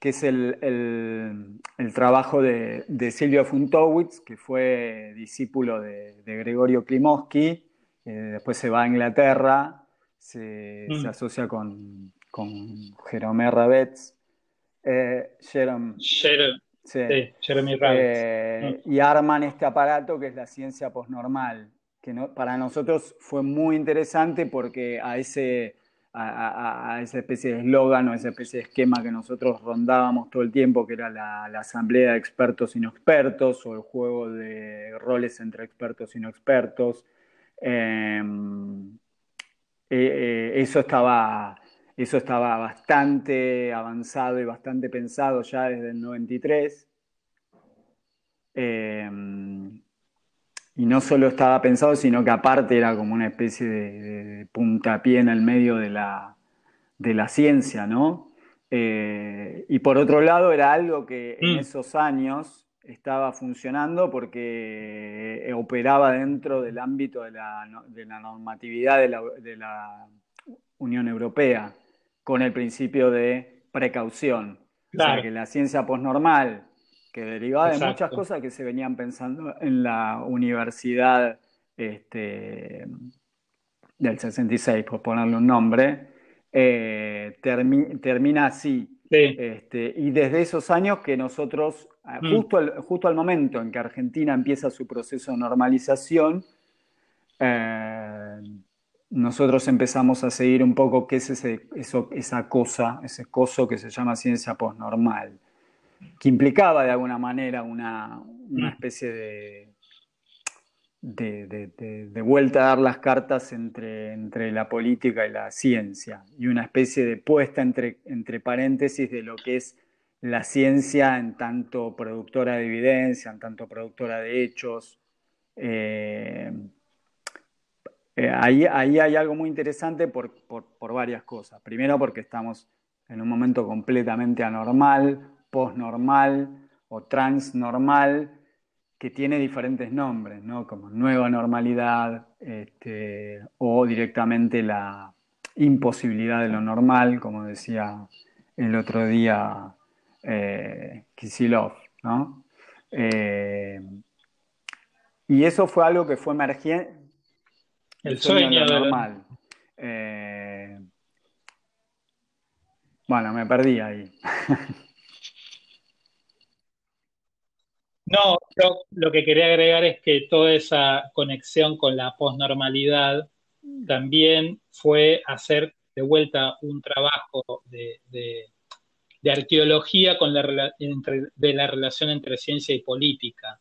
que es el, trabajo de, Silvio Funtowitz, que fue discípulo de, Gregorio Klimovsky, eh, después se va a Inglaterra, se, mm. asocia con, con Jerome Rabetz, eh, Jerome, Jeremy eh, mm. y arman este aparato que es la ciencia postnormal, que para nosotros fue muy interesante porque a ese a, esa especie de eslogan o esa especie de esquema que nosotros rondábamos todo el tiempo, que era la, asamblea de expertos y no expertos, o el juego de roles entre expertos y no expertos. Em, eh, eh, eso, estaba, eso estaba bastante avanzado y bastante pensado ya desde el 93 y no solo estaba pensado, sino que aparte era como una especie de, puntapié en el medio de la, ciencia, ¿no? Eh, y por otro lado era algo que en mm. esos años estaba funcionando porque eh, operaba dentro del ámbito de la, normatividad de la, Unión Europea, con el principio de precaución. O sea, que la ciencia posnormal que derivaba de muchas cosas que se venían pensando en la universidad este, del 66, por ponerle un nombre, eh, termina así. Este, y desde esos años que nosotros, ah, mm. justo, al, justo al momento en que Argentina empieza su proceso de normalización, eh, nosotros empezamos a seguir un poco qué es ese, eso, esa cosa, ese coso que se llama ciencia postnormal que implicaba de alguna manera una, mm. especie de, de, vuelta a dar las cartas entre, entre, la política y la ciencia, y una especie de puesta entre, entre paréntesis de lo que es la ciencia en tanto productora de evidencia, en tanto productora de hechos. Eh, eh, ahí, ahí, hay algo muy interesante por, por varias cosas. Primero porque estamos en un momento completamente anormal, postnormal o transnormal, que tiene diferentes nombres, ¿no? como nueva normalidad este, o directamente la imposibilidad de lo normal, como decía el otro día eh, Kisilov. ¿no? Eh, y eso fue algo que fue emergente. El, sueño, de lo normal. Eh, bueno, me perdí ahí. No, yo lo que quería agregar es que toda esa conexión con la posnormalidad también fue hacer de vuelta un trabajo de, arqueología con la, de la relación entre ciencia y política,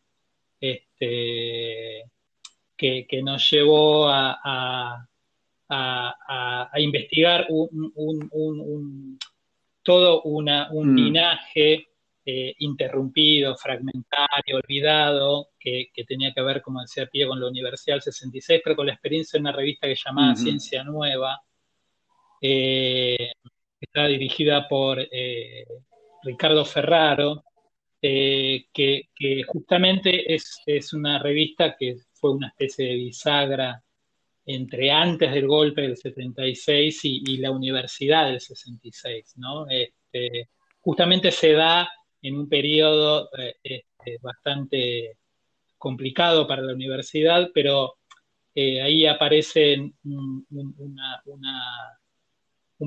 este, que, nos llevó a, investigar todo un mm. linaje eh, interrumpido, fragmentario, olvidado, que, tenía que ver, como decía Pie, con la Universidad del 66, pero con la experiencia de una revista que llamaba Ciencia Nueva, eh, que está dirigida por eh, Ricardo Ferraro, que, justamente es, una revista que fue una especie de bisagra entre antes del golpe del 76 y, la universidad del 66, ¿no? Este, justamente se da en un periodo eh, este, bastante complicado para la universidad, pero eh, ahí aparece un,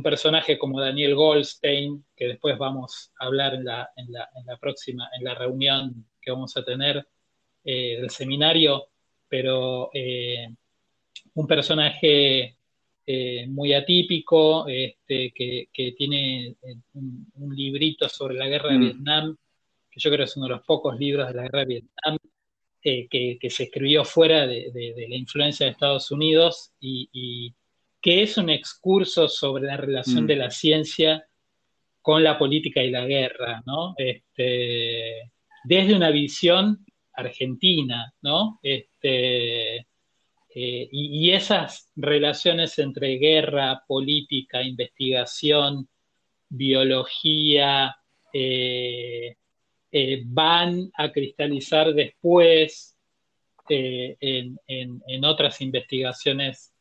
personaje como Daniel Goldstein, que después vamos a hablar en la, próxima, en la reunión que vamos a tener eh, del seminario, pero un personaje eh, muy atípico, este, que, tiene eh, un, librito sobre la guerra de mm. Vietnam, que yo creo que es uno de los pocos libros de la guerra de Vietnam, eh, que, se escribió fuera de, la influencia de Estados Unidos y, que es un excurso sobre la relación mm. de la ciencia con la política y la guerra, ¿no? Este, desde una visión Argentina, ¿no? Este, eh, y, esas relaciones entre guerra, política, investigación, biología, eh, eh, van a cristalizar después en, en, otras investigaciones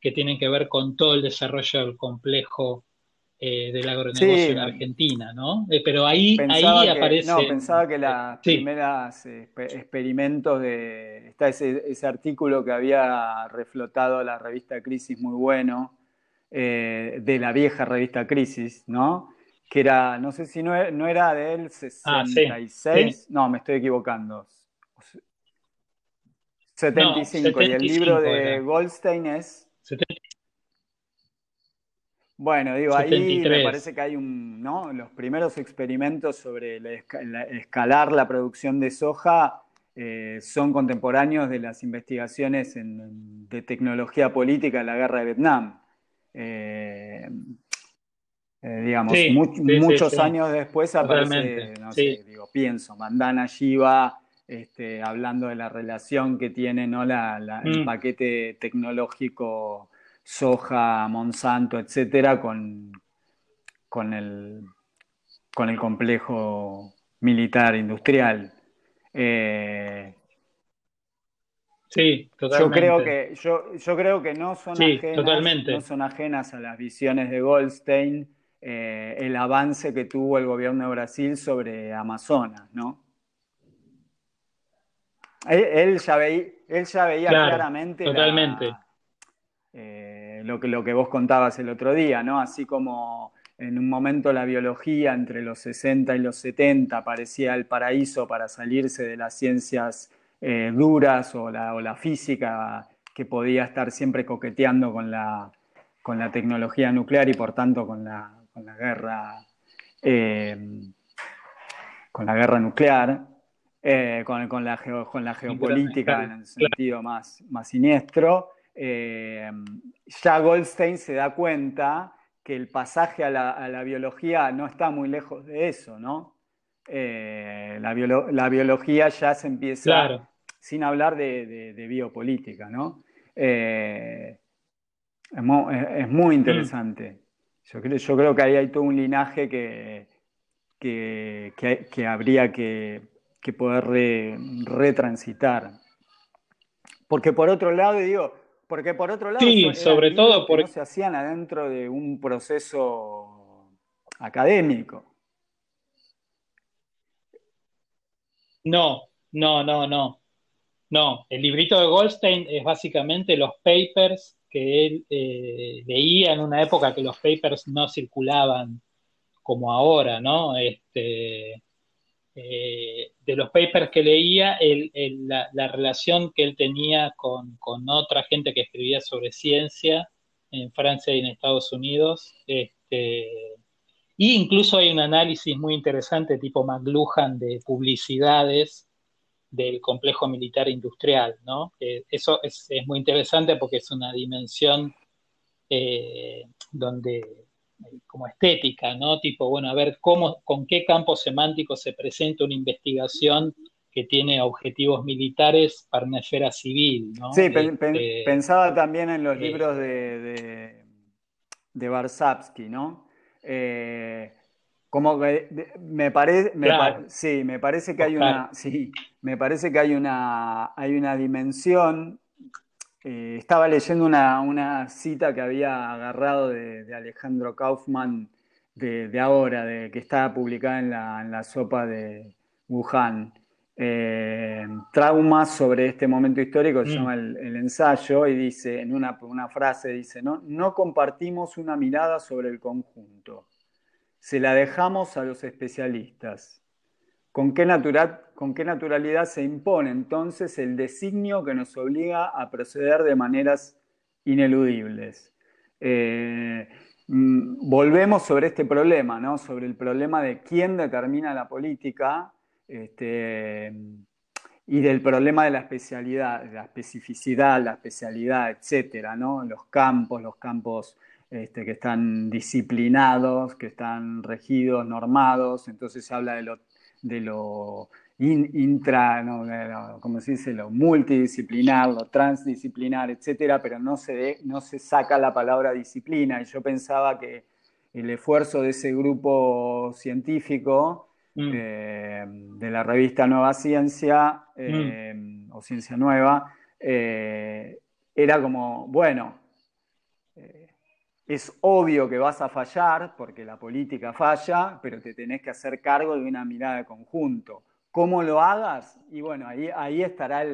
que tienen que ver con todo el desarrollo del complejo eh, del agronegocio en Argentina, ¿no? Eh, pero ahí, ahí aparece. No, pensaba que los primeros experimentos de. Está ese, artículo que había reflotado la revista Crisis, muy bueno, eh, de la vieja revista Crisis, ¿no? Que era, no sé si no, no era del 66, no, me estoy equivocando. 75, y el libro de Goldstein es. Bueno, digo, ahí me parece que hay un, ¿no? Los primeros experimentos sobre escalar la producción de soja eh, son contemporáneos de las investigaciones de tecnología política en la guerra de Vietnam. Eh, eh, digamos, muchos años después aparece, no sé, digo, pienso, Mandana Shiva, este, hablando de la relación que tiene ¿no? la, el mm. paquete tecnológico soja, Monsanto, etcétera, con, con, el, con el complejo militar industrial. Eh, sí, totalmente. Yo creo que, yo, yo creo que no, son ajenas, no son ajenas a las visiones de Goldstein eh, el avance que tuvo el gobierno de Brasil sobre Amazonas, ¿no? Él, ya, veía, él ya veía claramente totalmente. Eh, lo, que, lo que vos contabas el otro día, ¿no? Así como en un momento la biología entre los 60 y los 70 parecía el paraíso para salirse de las ciencias eh, duras o la, o la, física que podía estar siempre coqueteando con la, con la tecnología nuclear y por tanto con la, con la guerra eh, con la guerra nuclear, con, con, la con, la geopolítica en el sentido más, más siniestro. Eh, ya Goldstein se da cuenta que el pasaje a la, biología no está muy lejos de eso, ¿no? Eh, la, biología ya se empieza, sin hablar de, biopolítica, ¿no? Eh, es, muy, interesante. Yo, creo, yo creo que ahí hay todo un linaje que, que, habría que, poder retransitar. Porque por otro lado, digo, porque por otro lado, sí, sobre todo porque no se hacían adentro de un proceso académico. No, no, no, no. No, el librito de Goldstein es básicamente los papers que él eh, leía en una época que los papers no circulaban como ahora, ¿no? Este, eh, de los papers que leía, la, relación que él tenía con, otra gente que escribía sobre ciencia en Francia y en Estados Unidos. Este, y incluso hay un análisis muy interesante tipo McLuhan de publicidades del complejo militar industrial, ¿no? eso es, muy interesante porque es una dimensión eh, donde como estética, ¿no? Tipo, bueno, a ver cómo, con qué campo semántico se presenta una investigación que tiene objetivos militares para una esfera civil, ¿no? Sí, este, pensaba también en los eh, libros de, de, de Barsavsky, ¿no? Eh, como que me parece, sí, me parece que hay una, sí, me parece que hay una, hay una dimensión eh, estaba leyendo una, cita que había agarrado de, Alejandro Kaufman de, ahora, de, que está publicada en la, sopa de Wuhan. Eh, traumas sobre este momento histórico, se mm. llama el, ensayo, y dice, en una, una frase, dice, ¿no? no compartimos una mirada sobre el conjunto, se la dejamos a los especialistas. ¿Con qué, ¿Con qué, naturalidad se impone entonces el designio que nos obliga a proceder de maneras ineludibles? Eh, mm, volvemos sobre este problema, ¿no? sobre el problema de quién determina la política este, y del problema de la especialidad, la especificidad, la especialidad, etcétera, ¿no? los campos, los campos este, que están disciplinados, que están regidos, normados, entonces se habla de lo de lo intra, como se dice, lo multidisciplinar, lo transdisciplinar, etcétera, pero no se, no se saca la palabra disciplina. Y yo pensaba que el esfuerzo de ese grupo científico mm. eh, de la revista Nueva Ciencia eh, mm. o Ciencia Nueva eh, era como, bueno, es obvio que vas a fallar porque la política falla, pero te tenés que hacer cargo de una mirada de conjunto. ¿Cómo lo hagas? Y bueno, ahí, ahí estará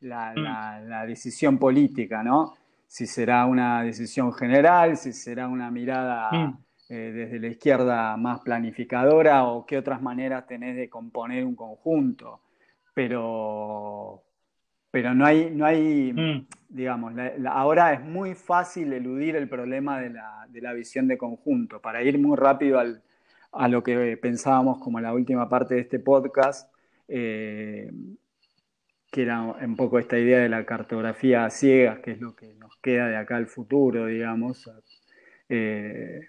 la, decisión política, ¿no? Si será una decisión general, si será una mirada mm. eh, desde la izquierda más planificadora o qué otras maneras tenés de componer un conjunto. Pero, pero no hay, no hay mm. digamos, ahora es muy fácil eludir el problema de la, de la visión de conjunto. Para ir muy rápido al, a lo que pensábamos como la última parte de este podcast, eh, que era un poco esta idea de la cartografía a ciegas, que es lo que nos queda de acá al futuro, digamos. Eh,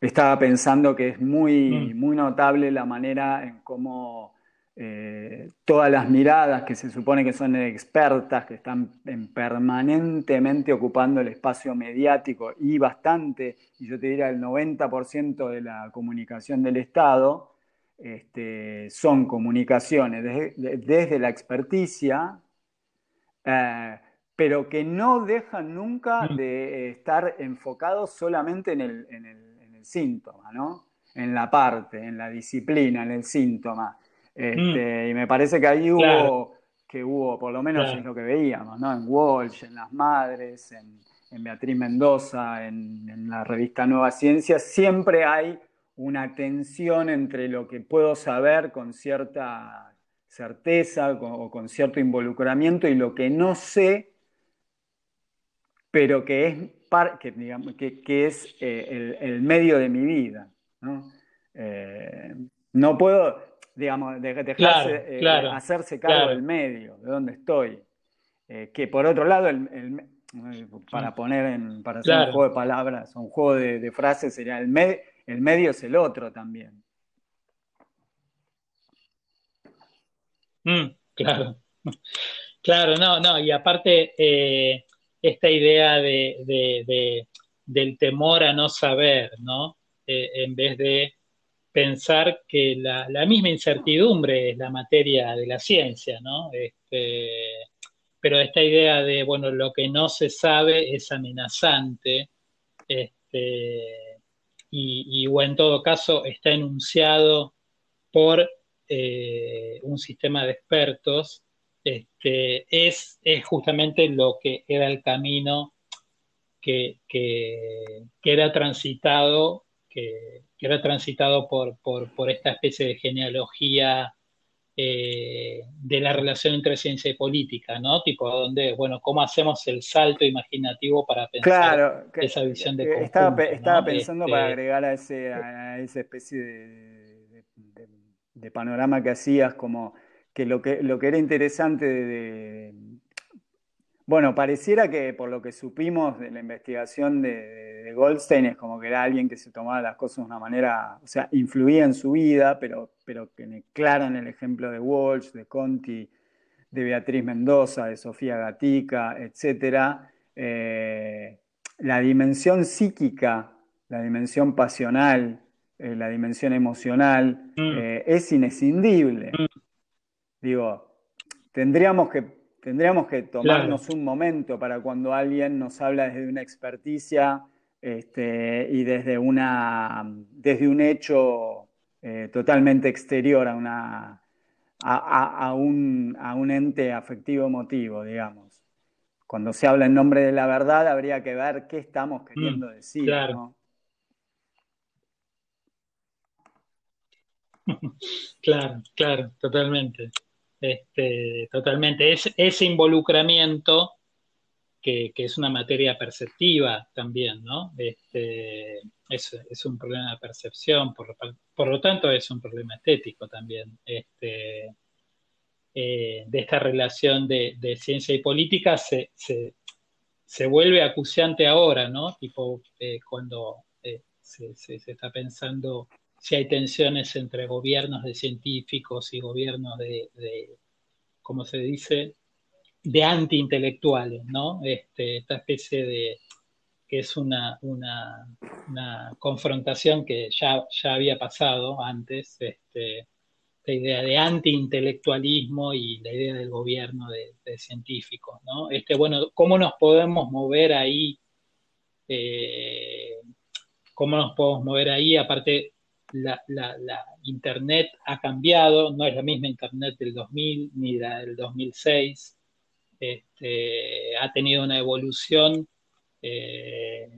estaba pensando que es muy, mm. muy notable la manera en cómo eh, todas las miradas que se supone que son expertas, que están permanentemente ocupando el espacio mediático y bastante, y yo te diría el 90% de la comunicación del Estado, este, son comunicaciones desde, la experticia, eh, pero que no dejan nunca mm. de estar enfocados solamente en el, en el, síntoma, ¿no? en la parte, en la disciplina, en el síntoma. Este, mm. Y me parece que ahí hubo, que hubo, por lo menos es lo que veíamos, ¿no? en Walsh, en Las Madres, en, Beatriz Mendoza, en, en la revista Nueva Ciencia, siempre hay una tensión entre lo que puedo saber con cierta certeza o con cierto involucramiento y lo que no sé, pero que es, que, que, es eh, el, medio de mi vida. ¿no? Eh, puedo, digamos, dejarse, eh, hacerse cargo del medio, de donde estoy. que por otro lado, para poner en, para hacer un juego de palabras, un juego de, de frases, sería el medio el medio es el otro también. Mm, claro, claro, no, no, y aparte eh, esta idea de, del temor a no saber, ¿no? Eh, en vez de pensar que la, misma incertidumbre es la materia de la ciencia, ¿no? Este, pero esta idea de, bueno, lo que no se sabe es amenazante, este, y, o en todo caso está enunciado por eh, un sistema de expertos, este, es, es, justamente lo que era el camino que, era transitado, que, era transitado por, por, esta especie de genealogía eh, de la relación entre ciencia y política, ¿no? Tipo, donde, bueno, ¿cómo hacemos el salto imaginativo para pensar esa visión de conjunto, Estaba, estaba pensando para este, agregar a, ese, a esa especie de, panorama que hacías, como que lo que, lo que era interesante de, bueno, pareciera que por lo que supimos de la investigación de, Goldstein es como que era alguien que se tomaba las cosas de una manera, o sea, influía en su vida, pero, pero que claro en el ejemplo de Walsh, de Conti, de Beatriz Mendoza, de Sofía Gatica, etc., eh, la dimensión psíquica, la dimensión pasional, eh, la dimensión emocional, mm. eh, es inescindible. Mm. Digo, tendríamos que Tendríamos que tomarnos un momento para cuando alguien nos habla desde una experticia este, y desde, una, desde un hecho eh, totalmente exterior a, una, a, un, a un ente afectivo emotivo, digamos. Cuando se habla en nombre de la verdad, habría que ver qué estamos queriendo mm, decir. Claro. claro, claro, totalmente. Este, totalmente. Es, ese involucramiento, que, es una materia perceptiva también, ¿no? Este, es, un problema de percepción, por, lo tanto es un problema estético también. Este, eh, de esta relación de, ciencia y política se, se, vuelve acuciante ahora, ¿no? Tipo, eh, cuando eh, se, está pensando si hay tensiones entre gobiernos de científicos y gobiernos de, de ¿cómo se dice?, de anti-intelectuales, ¿no? Este, esta especie de, que es una, una, confrontación que ya, ya había pasado antes, este, la idea de anti-intelectualismo y la idea del gobierno de, científicos, ¿no? Este, bueno, ¿cómo nos podemos mover ahí? Eh, ¿Cómo nos podemos mover ahí? Aparte, la, Internet ha cambiado, no es la misma Internet del 2000 ni la del 2006, este, ha tenido una evolución eh,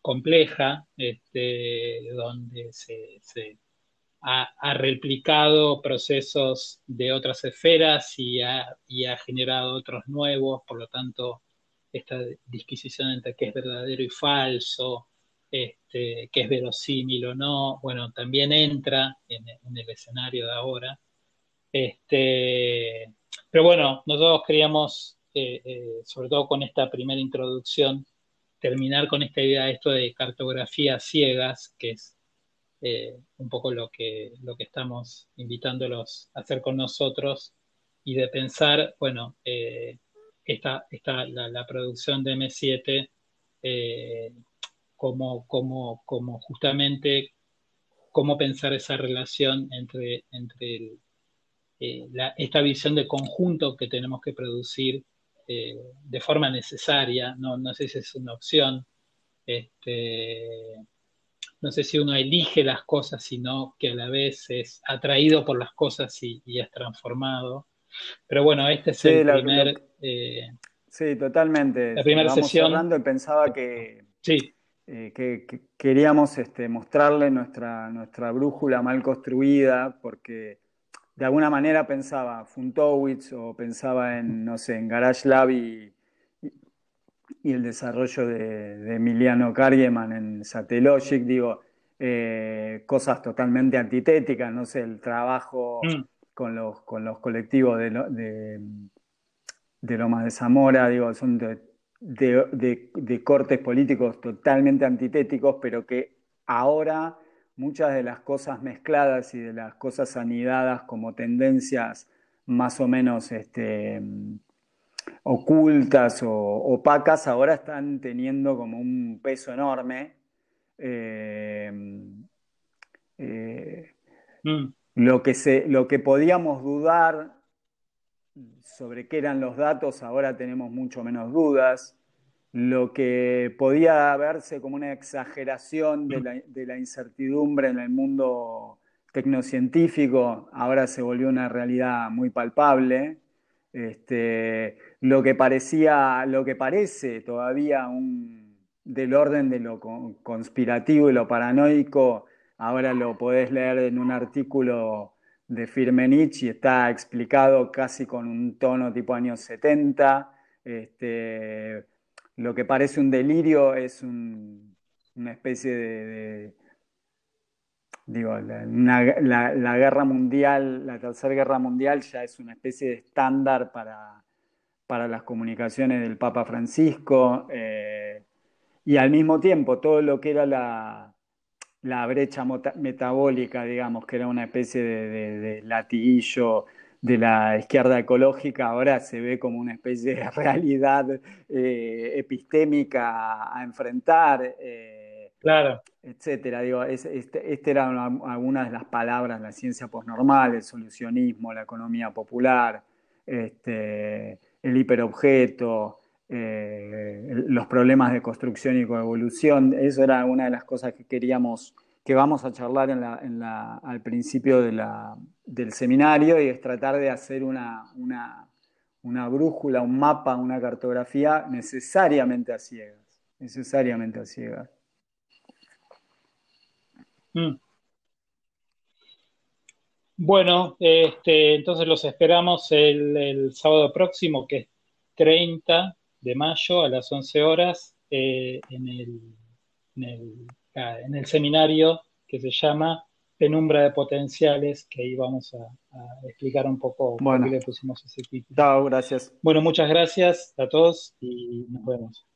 compleja, este, donde se, ha, replicado procesos de otras esferas y ha, generado otros nuevos, por lo tanto, esta disquisición entre qué es verdadero y falso, este, qué es verosímil o no, bueno, también entra en, el escenario de ahora. Este, pero bueno, nosotros queríamos, eh, eh, sobre todo con esta primera introducción, terminar con esta idea de esto de cartografía ciegas, que es eh, un poco lo que, lo que estamos invitándolos a hacer con nosotros y de pensar, bueno, eh, esta, la, producción de M7 eh, como, justamente cómo pensar esa relación entre, entre esta visión de conjunto que tenemos que producir eh, de forma necesaria, no, no sé si es una opción, este, no sé si uno elige las cosas, sino que a la vez es atraído por las cosas y, es transformado. Pero bueno, este es el primer... Eh, sí, totalmente. La primera sesión. y pensaba que, sí. Eh, que, queríamos este, mostrarle nuestra, nuestra brújula mal construida, porque de alguna manera pensaba Funtowitz o pensaba en, no sé, en Garage Lab y, el desarrollo de, Emiliano Kargeman en Satellogic, digo, eh, cosas totalmente antitéticas, no sé, el trabajo mm. con, los, con los colectivos de, de, de Lomas de Zamora, digo, son de cortes políticos totalmente antitéticos, pero que ahora muchas de las cosas mezcladas y de las cosas anidadas como tendencias más o menos este, ocultas o opacas ahora están teniendo como un peso enorme. Eh, eh, mm. lo, que se, lo que podíamos dudar sobre qué eran los datos, ahora tenemos mucho menos dudas lo que podía verse como una exageración de la, incertidumbre en el mundo tecnocientífico, ahora se volvió una realidad muy palpable. Este, lo que parecía, lo que parece todavía un, del orden de lo conspirativo y lo paranoico, ahora lo podés leer en un artículo de Firmenich y está explicado casi con un tono tipo años 70. Este, lo que parece un delirio es una especie de, digo, la, guerra mundial, la tercera guerra mundial ya es una especie de estándar para, para las comunicaciones del Papa Francisco eh, y al mismo tiempo todo lo que era la, brecha metabólica, digamos, que era una especie de, de, de latiguillo de la izquierda ecológica ahora se ve como una especie de realidad eh, epistémica a enfrentar. Eh, claro. Etcétera. Digo, este, este, eran algunas de las palabras, la ciencia posnormal, el solucionismo, la economía popular, este, el hiperobjeto, eh, los problemas de construcción y coevolución. Eso era una de las cosas que queríamos que vamos a charlar al principio del seminario y es tratar de hacer una, brújula, un mapa, una cartografía necesariamente a ciegas, necesariamente a ciegas. Mm. Bueno, este, entonces los esperamos el, sábado próximo, que es 30 de mayo a las 11 horas, eh, en el en el seminario que se llama Penumbra de Potenciales, que ahí vamos a, explicar un poco bueno. por qué le pusimos ese título. gracias. Bueno, muchas gracias a todos y nos vemos.